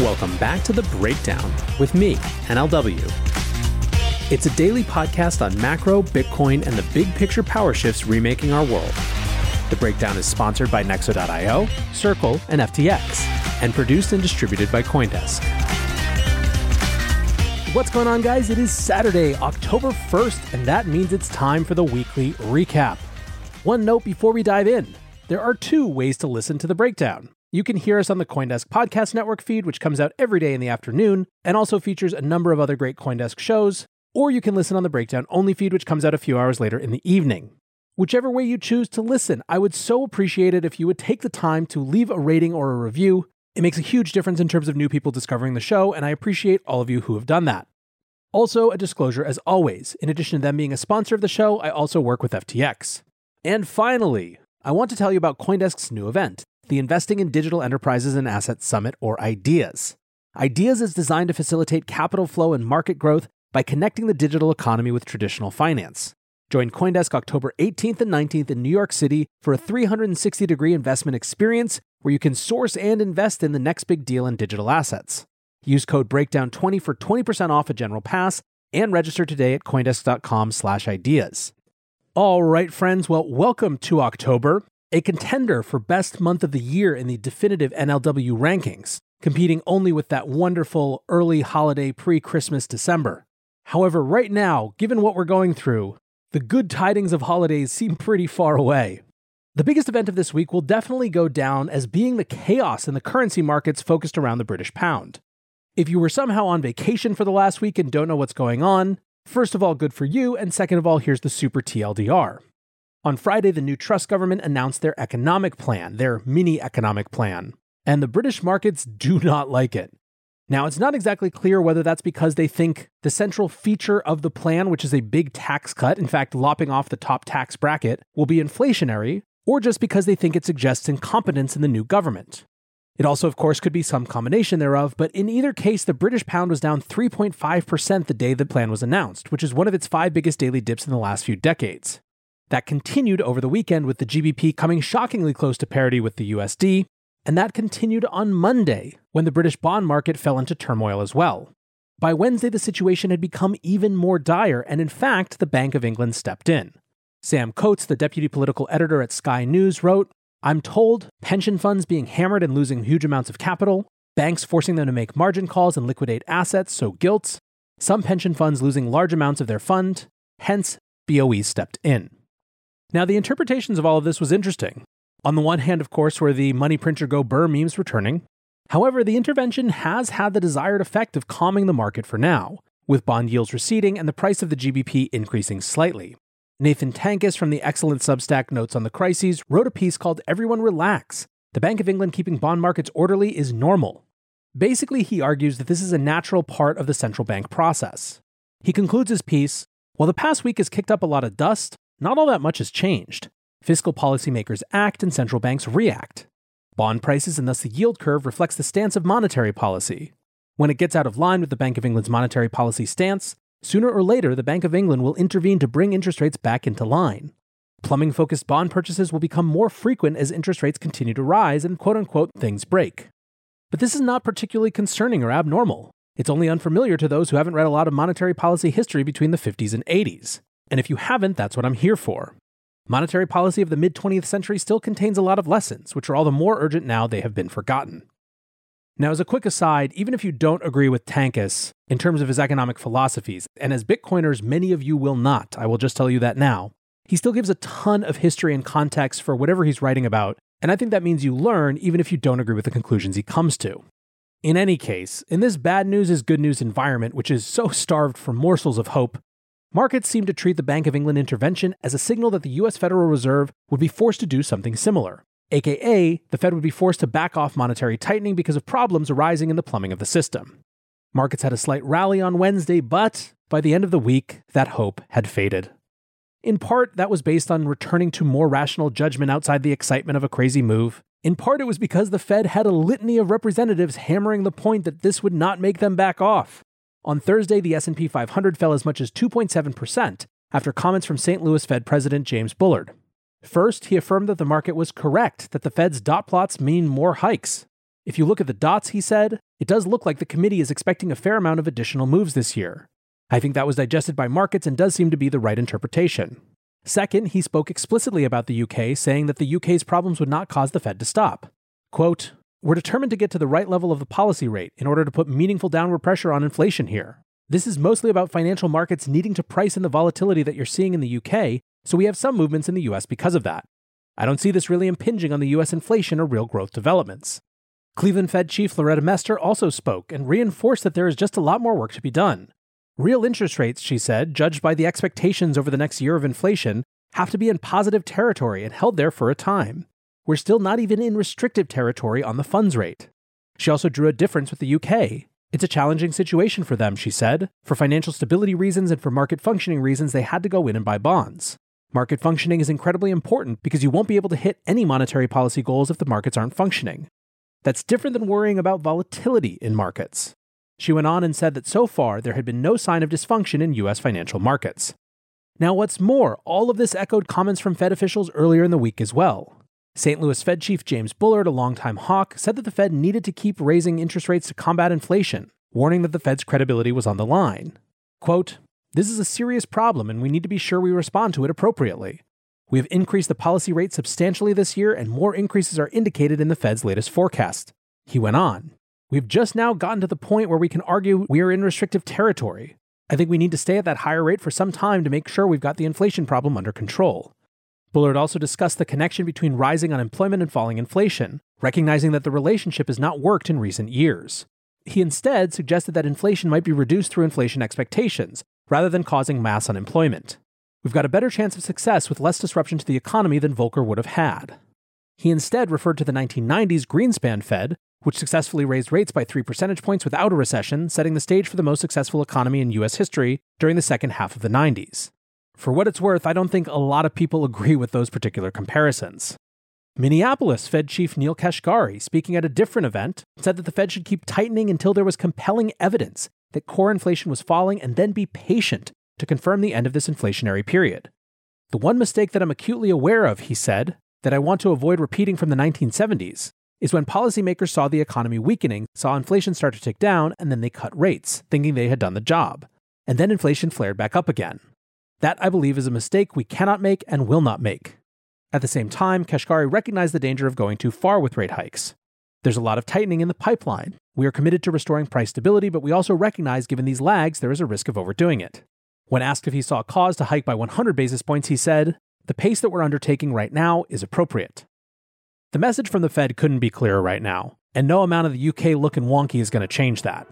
Welcome back to The Breakdown with me, NLW. It's a daily podcast on macro, Bitcoin, and the big picture power shifts remaking our world. The Breakdown is sponsored by Nexo.io, Circle, and FTX, and produced and distributed by Coindesk. What's going on, guys? It is Saturday, October 1st, and that means it's time for the weekly recap. One note before we dive in there are two ways to listen to the breakdown. You can hear us on the Coindesk Podcast Network feed, which comes out every day in the afternoon and also features a number of other great Coindesk shows, or you can listen on the Breakdown Only feed, which comes out a few hours later in the evening. Whichever way you choose to listen, I would so appreciate it if you would take the time to leave a rating or a review. It makes a huge difference in terms of new people discovering the show, and I appreciate all of you who have done that. Also, a disclosure as always in addition to them being a sponsor of the show, I also work with FTX. And finally, I want to tell you about Coindesk's new event, the Investing in Digital Enterprises and Assets Summit, or IDEAS. IDEAS is designed to facilitate capital flow and market growth by connecting the digital economy with traditional finance. Join Coindesk October 18th and 19th in New York City for a 360 degree investment experience where you can source and invest in the next big deal in digital assets. Use code BREAKDOWN20 for 20% off a general pass and register today at coindesk.com slash ideas. All right, friends, well, welcome to October, a contender for best month of the year in the definitive NLW rankings, competing only with that wonderful early holiday pre-Christmas December. However, right now, given what we're going through, the good tidings of holidays seem pretty far away. The biggest event of this week will definitely go down as being the chaos in the currency markets focused around the British pound. If you were somehow on vacation for the last week and don't know what's going on, first of all, good for you, and second of all, here's the super TLDR. On Friday, the new Truss government announced their economic plan, their mini economic plan, and the British markets do not like it. Now, it's not exactly clear whether that's because they think the central feature of the plan, which is a big tax cut, in fact, lopping off the top tax bracket, will be inflationary, or just because they think it suggests incompetence in the new government. It also, of course, could be some combination thereof, but in either case, the British pound was down 3.5% the day the plan was announced, which is one of its five biggest daily dips in the last few decades. That continued over the weekend with the GBP coming shockingly close to parity with the USD, and that continued on Monday when the British bond market fell into turmoil as well. By Wednesday, the situation had become even more dire, and in fact, the Bank of England stepped in. Sam Coates, the deputy political editor at Sky News, wrote I'm told pension funds being hammered and losing huge amounts of capital, banks forcing them to make margin calls and liquidate assets, so gilts, some pension funds losing large amounts of their fund, hence, BOE stepped in. Now, the interpretations of all of this was interesting. On the one hand, of course, were the money printer go burr memes returning. However, the intervention has had the desired effect of calming the market for now, with bond yields receding and the price of the GBP increasing slightly. Nathan Tankus from the excellent Substack Notes on the Crises wrote a piece called Everyone Relax. The Bank of England keeping bond markets orderly is normal. Basically, he argues that this is a natural part of the central bank process. He concludes his piece While the past week has kicked up a lot of dust, not all that much has changed. Fiscal policymakers act and central banks react. Bond prices and thus the yield curve reflects the stance of monetary policy. When it gets out of line with the Bank of England's monetary policy stance, Sooner or later, the Bank of England will intervene to bring interest rates back into line. Plumbing focused bond purchases will become more frequent as interest rates continue to rise and quote unquote things break. But this is not particularly concerning or abnormal. It's only unfamiliar to those who haven't read a lot of monetary policy history between the 50s and 80s. And if you haven't, that's what I'm here for. Monetary policy of the mid 20th century still contains a lot of lessons, which are all the more urgent now they have been forgotten. Now, as a quick aside, even if you don't agree with Tankus in terms of his economic philosophies, and as Bitcoiners, many of you will not, I will just tell you that now, he still gives a ton of history and context for whatever he's writing about, and I think that means you learn even if you don't agree with the conclusions he comes to. In any case, in this bad news is good news environment, which is so starved for morsels of hope, markets seem to treat the Bank of England intervention as a signal that the US Federal Reserve would be forced to do something similar, aka the Fed would be forced to back off monetary tightening because of problems arising in the plumbing of the system. Markets had a slight rally on Wednesday, but by the end of the week, that hope had faded. In part, that was based on returning to more rational judgment outside the excitement of a crazy move. In part, it was because the Fed had a litany of representatives hammering the point that this would not make them back off. On Thursday, the S&P 500 fell as much as 2.7% after comments from St. Louis Fed President James Bullard. First, he affirmed that the market was correct that the Fed's dot plots mean more hikes. If you look at the dots, he said, it does look like the committee is expecting a fair amount of additional moves this year. I think that was digested by markets and does seem to be the right interpretation. Second, he spoke explicitly about the UK, saying that the UK's problems would not cause the Fed to stop. Quote, We're determined to get to the right level of the policy rate in order to put meaningful downward pressure on inflation here. This is mostly about financial markets needing to price in the volatility that you're seeing in the UK, so we have some movements in the US because of that. I don't see this really impinging on the US inflation or real growth developments. Cleveland Fed Chief Loretta Mester also spoke and reinforced that there is just a lot more work to be done. Real interest rates, she said, judged by the expectations over the next year of inflation, have to be in positive territory and held there for a time. We're still not even in restrictive territory on the funds rate. She also drew a difference with the UK. It's a challenging situation for them, she said. For financial stability reasons and for market functioning reasons, they had to go in and buy bonds. Market functioning is incredibly important because you won't be able to hit any monetary policy goals if the markets aren't functioning. That's different than worrying about volatility in markets. She went on and said that so far there had been no sign of dysfunction in US financial markets. Now, what's more, all of this echoed comments from Fed officials earlier in the week as well. St. Louis Fed Chief James Bullard, a longtime hawk, said that the Fed needed to keep raising interest rates to combat inflation, warning that the Fed's credibility was on the line. Quote, This is a serious problem and we need to be sure we respond to it appropriately. We have increased the policy rate substantially this year, and more increases are indicated in the Fed's latest forecast. He went on. We've just now gotten to the point where we can argue we are in restrictive territory. I think we need to stay at that higher rate for some time to make sure we've got the inflation problem under control. Bullard also discussed the connection between rising unemployment and falling inflation, recognizing that the relationship has not worked in recent years. He instead suggested that inflation might be reduced through inflation expectations, rather than causing mass unemployment. We've got a better chance of success with less disruption to the economy than Volcker would have had. He instead referred to the 1990s Greenspan Fed, which successfully raised rates by three percentage points without a recession, setting the stage for the most successful economy in US history during the second half of the 90s. For what it's worth, I don't think a lot of people agree with those particular comparisons. Minneapolis Fed Chief Neel Kashkari, speaking at a different event, said that the Fed should keep tightening until there was compelling evidence that core inflation was falling and then be patient to confirm the end of this inflationary period. The one mistake that I'm acutely aware of, he said, that I want to avoid repeating from the 1970s is when policymakers saw the economy weakening, saw inflation start to tick down, and then they cut rates, thinking they had done the job. And then inflation flared back up again. That, I believe, is a mistake we cannot make and will not make. At the same time, Kashkari recognized the danger of going too far with rate hikes. There's a lot of tightening in the pipeline. We are committed to restoring price stability, but we also recognize given these lags, there is a risk of overdoing it. When asked if he saw cause to hike by 100 basis points, he said, The pace that we're undertaking right now is appropriate. The message from the Fed couldn't be clearer right now, and no amount of the UK looking wonky is going to change that.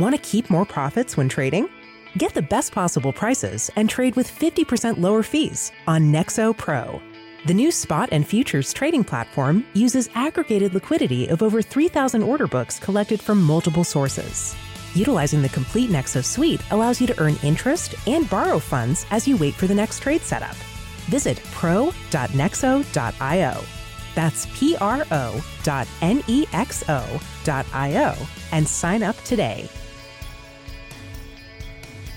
Want to keep more profits when trading? Get the best possible prices and trade with 50% lower fees on Nexo Pro. The new spot and futures trading platform uses aggregated liquidity of over 3,000 order books collected from multiple sources. Utilizing the complete Nexo suite allows you to earn interest and borrow funds as you wait for the next trade setup visit pro.nexo.io. That's P R O dot N E X O dot I O and sign up today.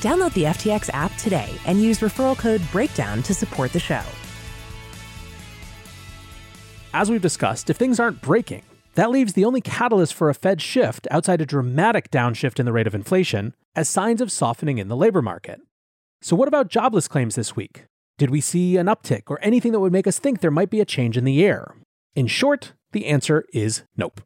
Download the FTX app today and use referral code BREAKDOWN to support the show. As we've discussed, if things aren't breaking, that leaves the only catalyst for a Fed shift outside a dramatic downshift in the rate of inflation as signs of softening in the labor market. So, what about jobless claims this week? Did we see an uptick or anything that would make us think there might be a change in the air? In short, the answer is nope.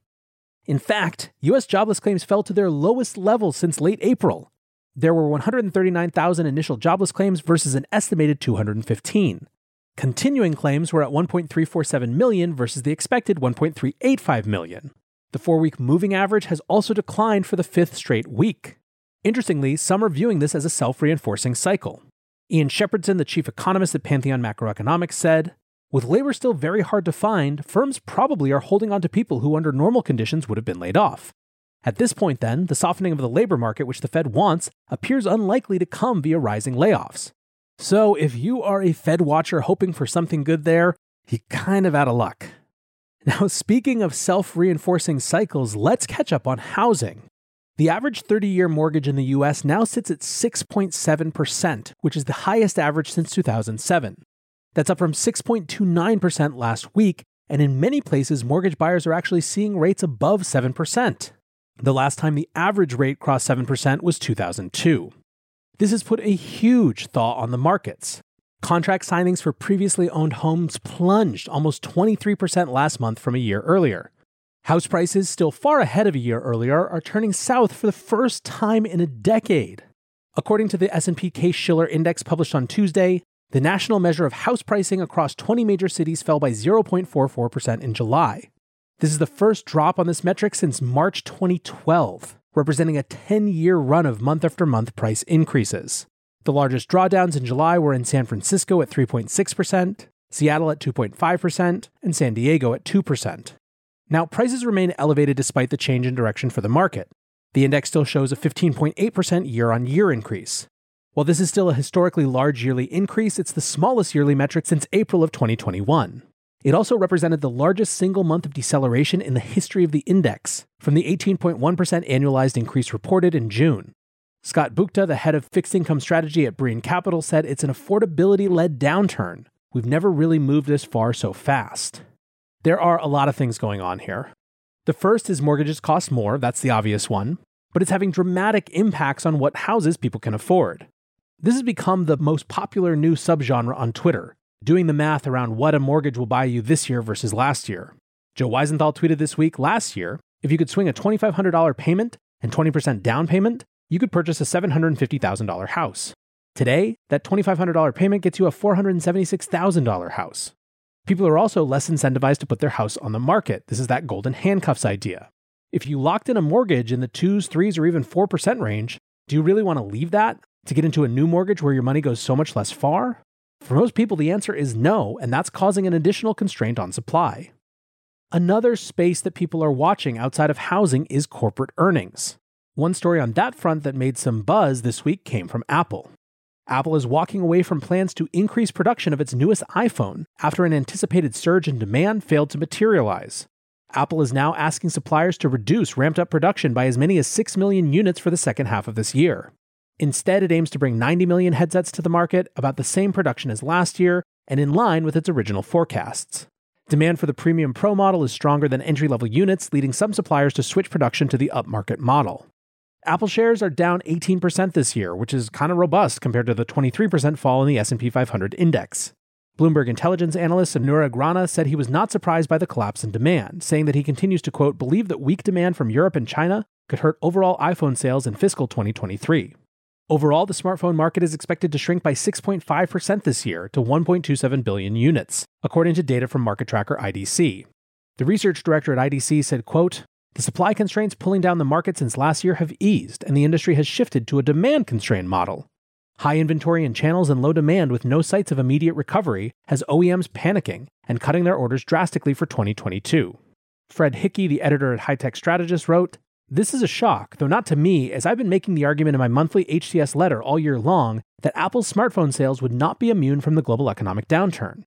In fact, US jobless claims fell to their lowest level since late April. There were 139,000 initial jobless claims versus an estimated 215. Continuing claims were at 1.347 million versus the expected 1.385 million. The four week moving average has also declined for the fifth straight week. Interestingly, some are viewing this as a self reinforcing cycle. Ian Shepherdson, the chief economist at Pantheon Macroeconomics, said with labor still very hard to find, firms probably are holding on to people who, under normal conditions, would have been laid off. At this point, then, the softening of the labor market, which the Fed wants, appears unlikely to come via rising layoffs. So, if you are a Fed watcher hoping for something good there, you're kind of out of luck. Now, speaking of self reinforcing cycles, let's catch up on housing. The average 30 year mortgage in the US now sits at 6.7%, which is the highest average since 2007. That's up from 6.29% last week, and in many places, mortgage buyers are actually seeing rates above 7%. The last time the average rate crossed 7% was 2002. This has put a huge thaw on the markets. Contract signings for previously owned homes plunged almost 23% last month from a year earlier. House prices, still far ahead of a year earlier, are turning south for the first time in a decade. According to the S&P Case-Shiller Index published on Tuesday, the national measure of house pricing across 20 major cities fell by 0.44% in July. This is the first drop on this metric since March 2012, representing a 10 year run of month after month price increases. The largest drawdowns in July were in San Francisco at 3.6%, Seattle at 2.5%, and San Diego at 2%. Now, prices remain elevated despite the change in direction for the market. The index still shows a 15.8% year on year increase. While this is still a historically large yearly increase, it's the smallest yearly metric since April of 2021. It also represented the largest single month of deceleration in the history of the index, from the 18.1% annualized increase reported in June. Scott Buchta, the head of fixed income strategy at Brean Capital, said it's an affordability led downturn. We've never really moved this far so fast. There are a lot of things going on here. The first is mortgages cost more, that's the obvious one, but it's having dramatic impacts on what houses people can afford. This has become the most popular new subgenre on Twitter, doing the math around what a mortgage will buy you this year versus last year. Joe Weisenthal tweeted this week last year if you could swing a $2,500 payment and 20% down payment, you could purchase a $750,000 house. Today, that $2,500 payment gets you a $476,000 house. People are also less incentivized to put their house on the market. This is that golden handcuffs idea. If you locked in a mortgage in the twos, threes, or even 4% range, do you really want to leave that to get into a new mortgage where your money goes so much less far? For most people, the answer is no, and that's causing an additional constraint on supply. Another space that people are watching outside of housing is corporate earnings. One story on that front that made some buzz this week came from Apple. Apple is walking away from plans to increase production of its newest iPhone after an anticipated surge in demand failed to materialize. Apple is now asking suppliers to reduce ramped up production by as many as 6 million units for the second half of this year. Instead, it aims to bring 90 million headsets to the market, about the same production as last year, and in line with its original forecasts. Demand for the Premium Pro model is stronger than entry level units, leading some suppliers to switch production to the upmarket model. Apple shares are down 18% this year, which is kind of robust compared to the 23% fall in the S&P 500 index. Bloomberg intelligence analyst Anurag Rana said he was not surprised by the collapse in demand, saying that he continues to quote believe that weak demand from Europe and China could hurt overall iPhone sales in fiscal 2023. Overall, the smartphone market is expected to shrink by 6.5% this year to 1.27 billion units, according to data from market tracker IDC. The research director at IDC said, quote, the supply constraints pulling down the market since last year have eased, and the industry has shifted to a demand constrained model. High inventory in channels and low demand with no sights of immediate recovery has OEMs panicking and cutting their orders drastically for 2022. Fred Hickey, the editor at High Tech Strategist, wrote This is a shock, though not to me, as I've been making the argument in my monthly HTS letter all year long that Apple's smartphone sales would not be immune from the global economic downturn.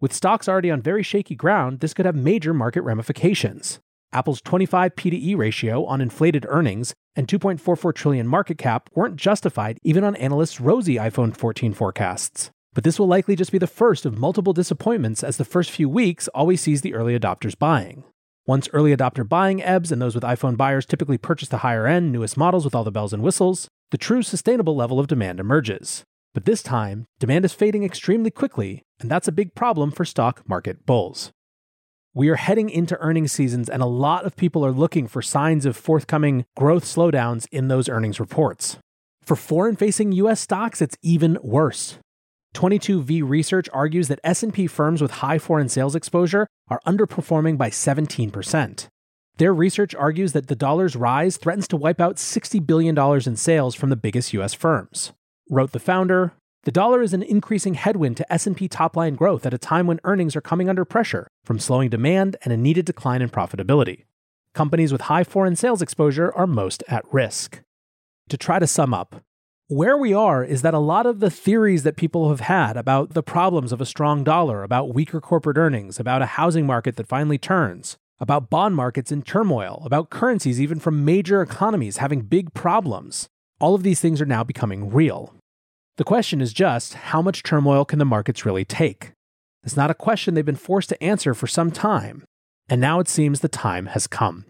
With stocks already on very shaky ground, this could have major market ramifications. Apple's 25 P/E ratio on inflated earnings and 2.44 trillion market cap weren't justified even on analysts' rosy iPhone 14 forecasts. But this will likely just be the first of multiple disappointments as the first few weeks always sees the early adopters buying. Once early adopter buying ebbs and those with iPhone buyers typically purchase the higher end, newest models with all the bells and whistles, the true sustainable level of demand emerges. But this time, demand is fading extremely quickly, and that's a big problem for stock market bulls. We are heading into earnings seasons, and a lot of people are looking for signs of forthcoming growth slowdowns in those earnings reports. For foreign facing US stocks, it's even worse. 22V Research argues that S&P firms with high foreign sales exposure are underperforming by 17%. Their research argues that the dollar's rise threatens to wipe out $60 billion in sales from the biggest US firms. Wrote the founder, the dollar is an increasing headwind to S&P top-line growth at a time when earnings are coming under pressure from slowing demand and a needed decline in profitability. Companies with high foreign sales exposure are most at risk. To try to sum up, where we are is that a lot of the theories that people have had about the problems of a strong dollar, about weaker corporate earnings, about a housing market that finally turns, about bond markets in turmoil, about currencies even from major economies having big problems, all of these things are now becoming real. The question is just how much turmoil can the markets really take? It's not a question they've been forced to answer for some time, and now it seems the time has come.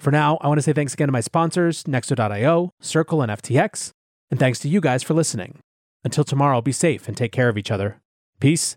For now, I want to say thanks again to my sponsors, Nexo.io, Circle, and FTX, and thanks to you guys for listening. Until tomorrow, be safe and take care of each other. Peace.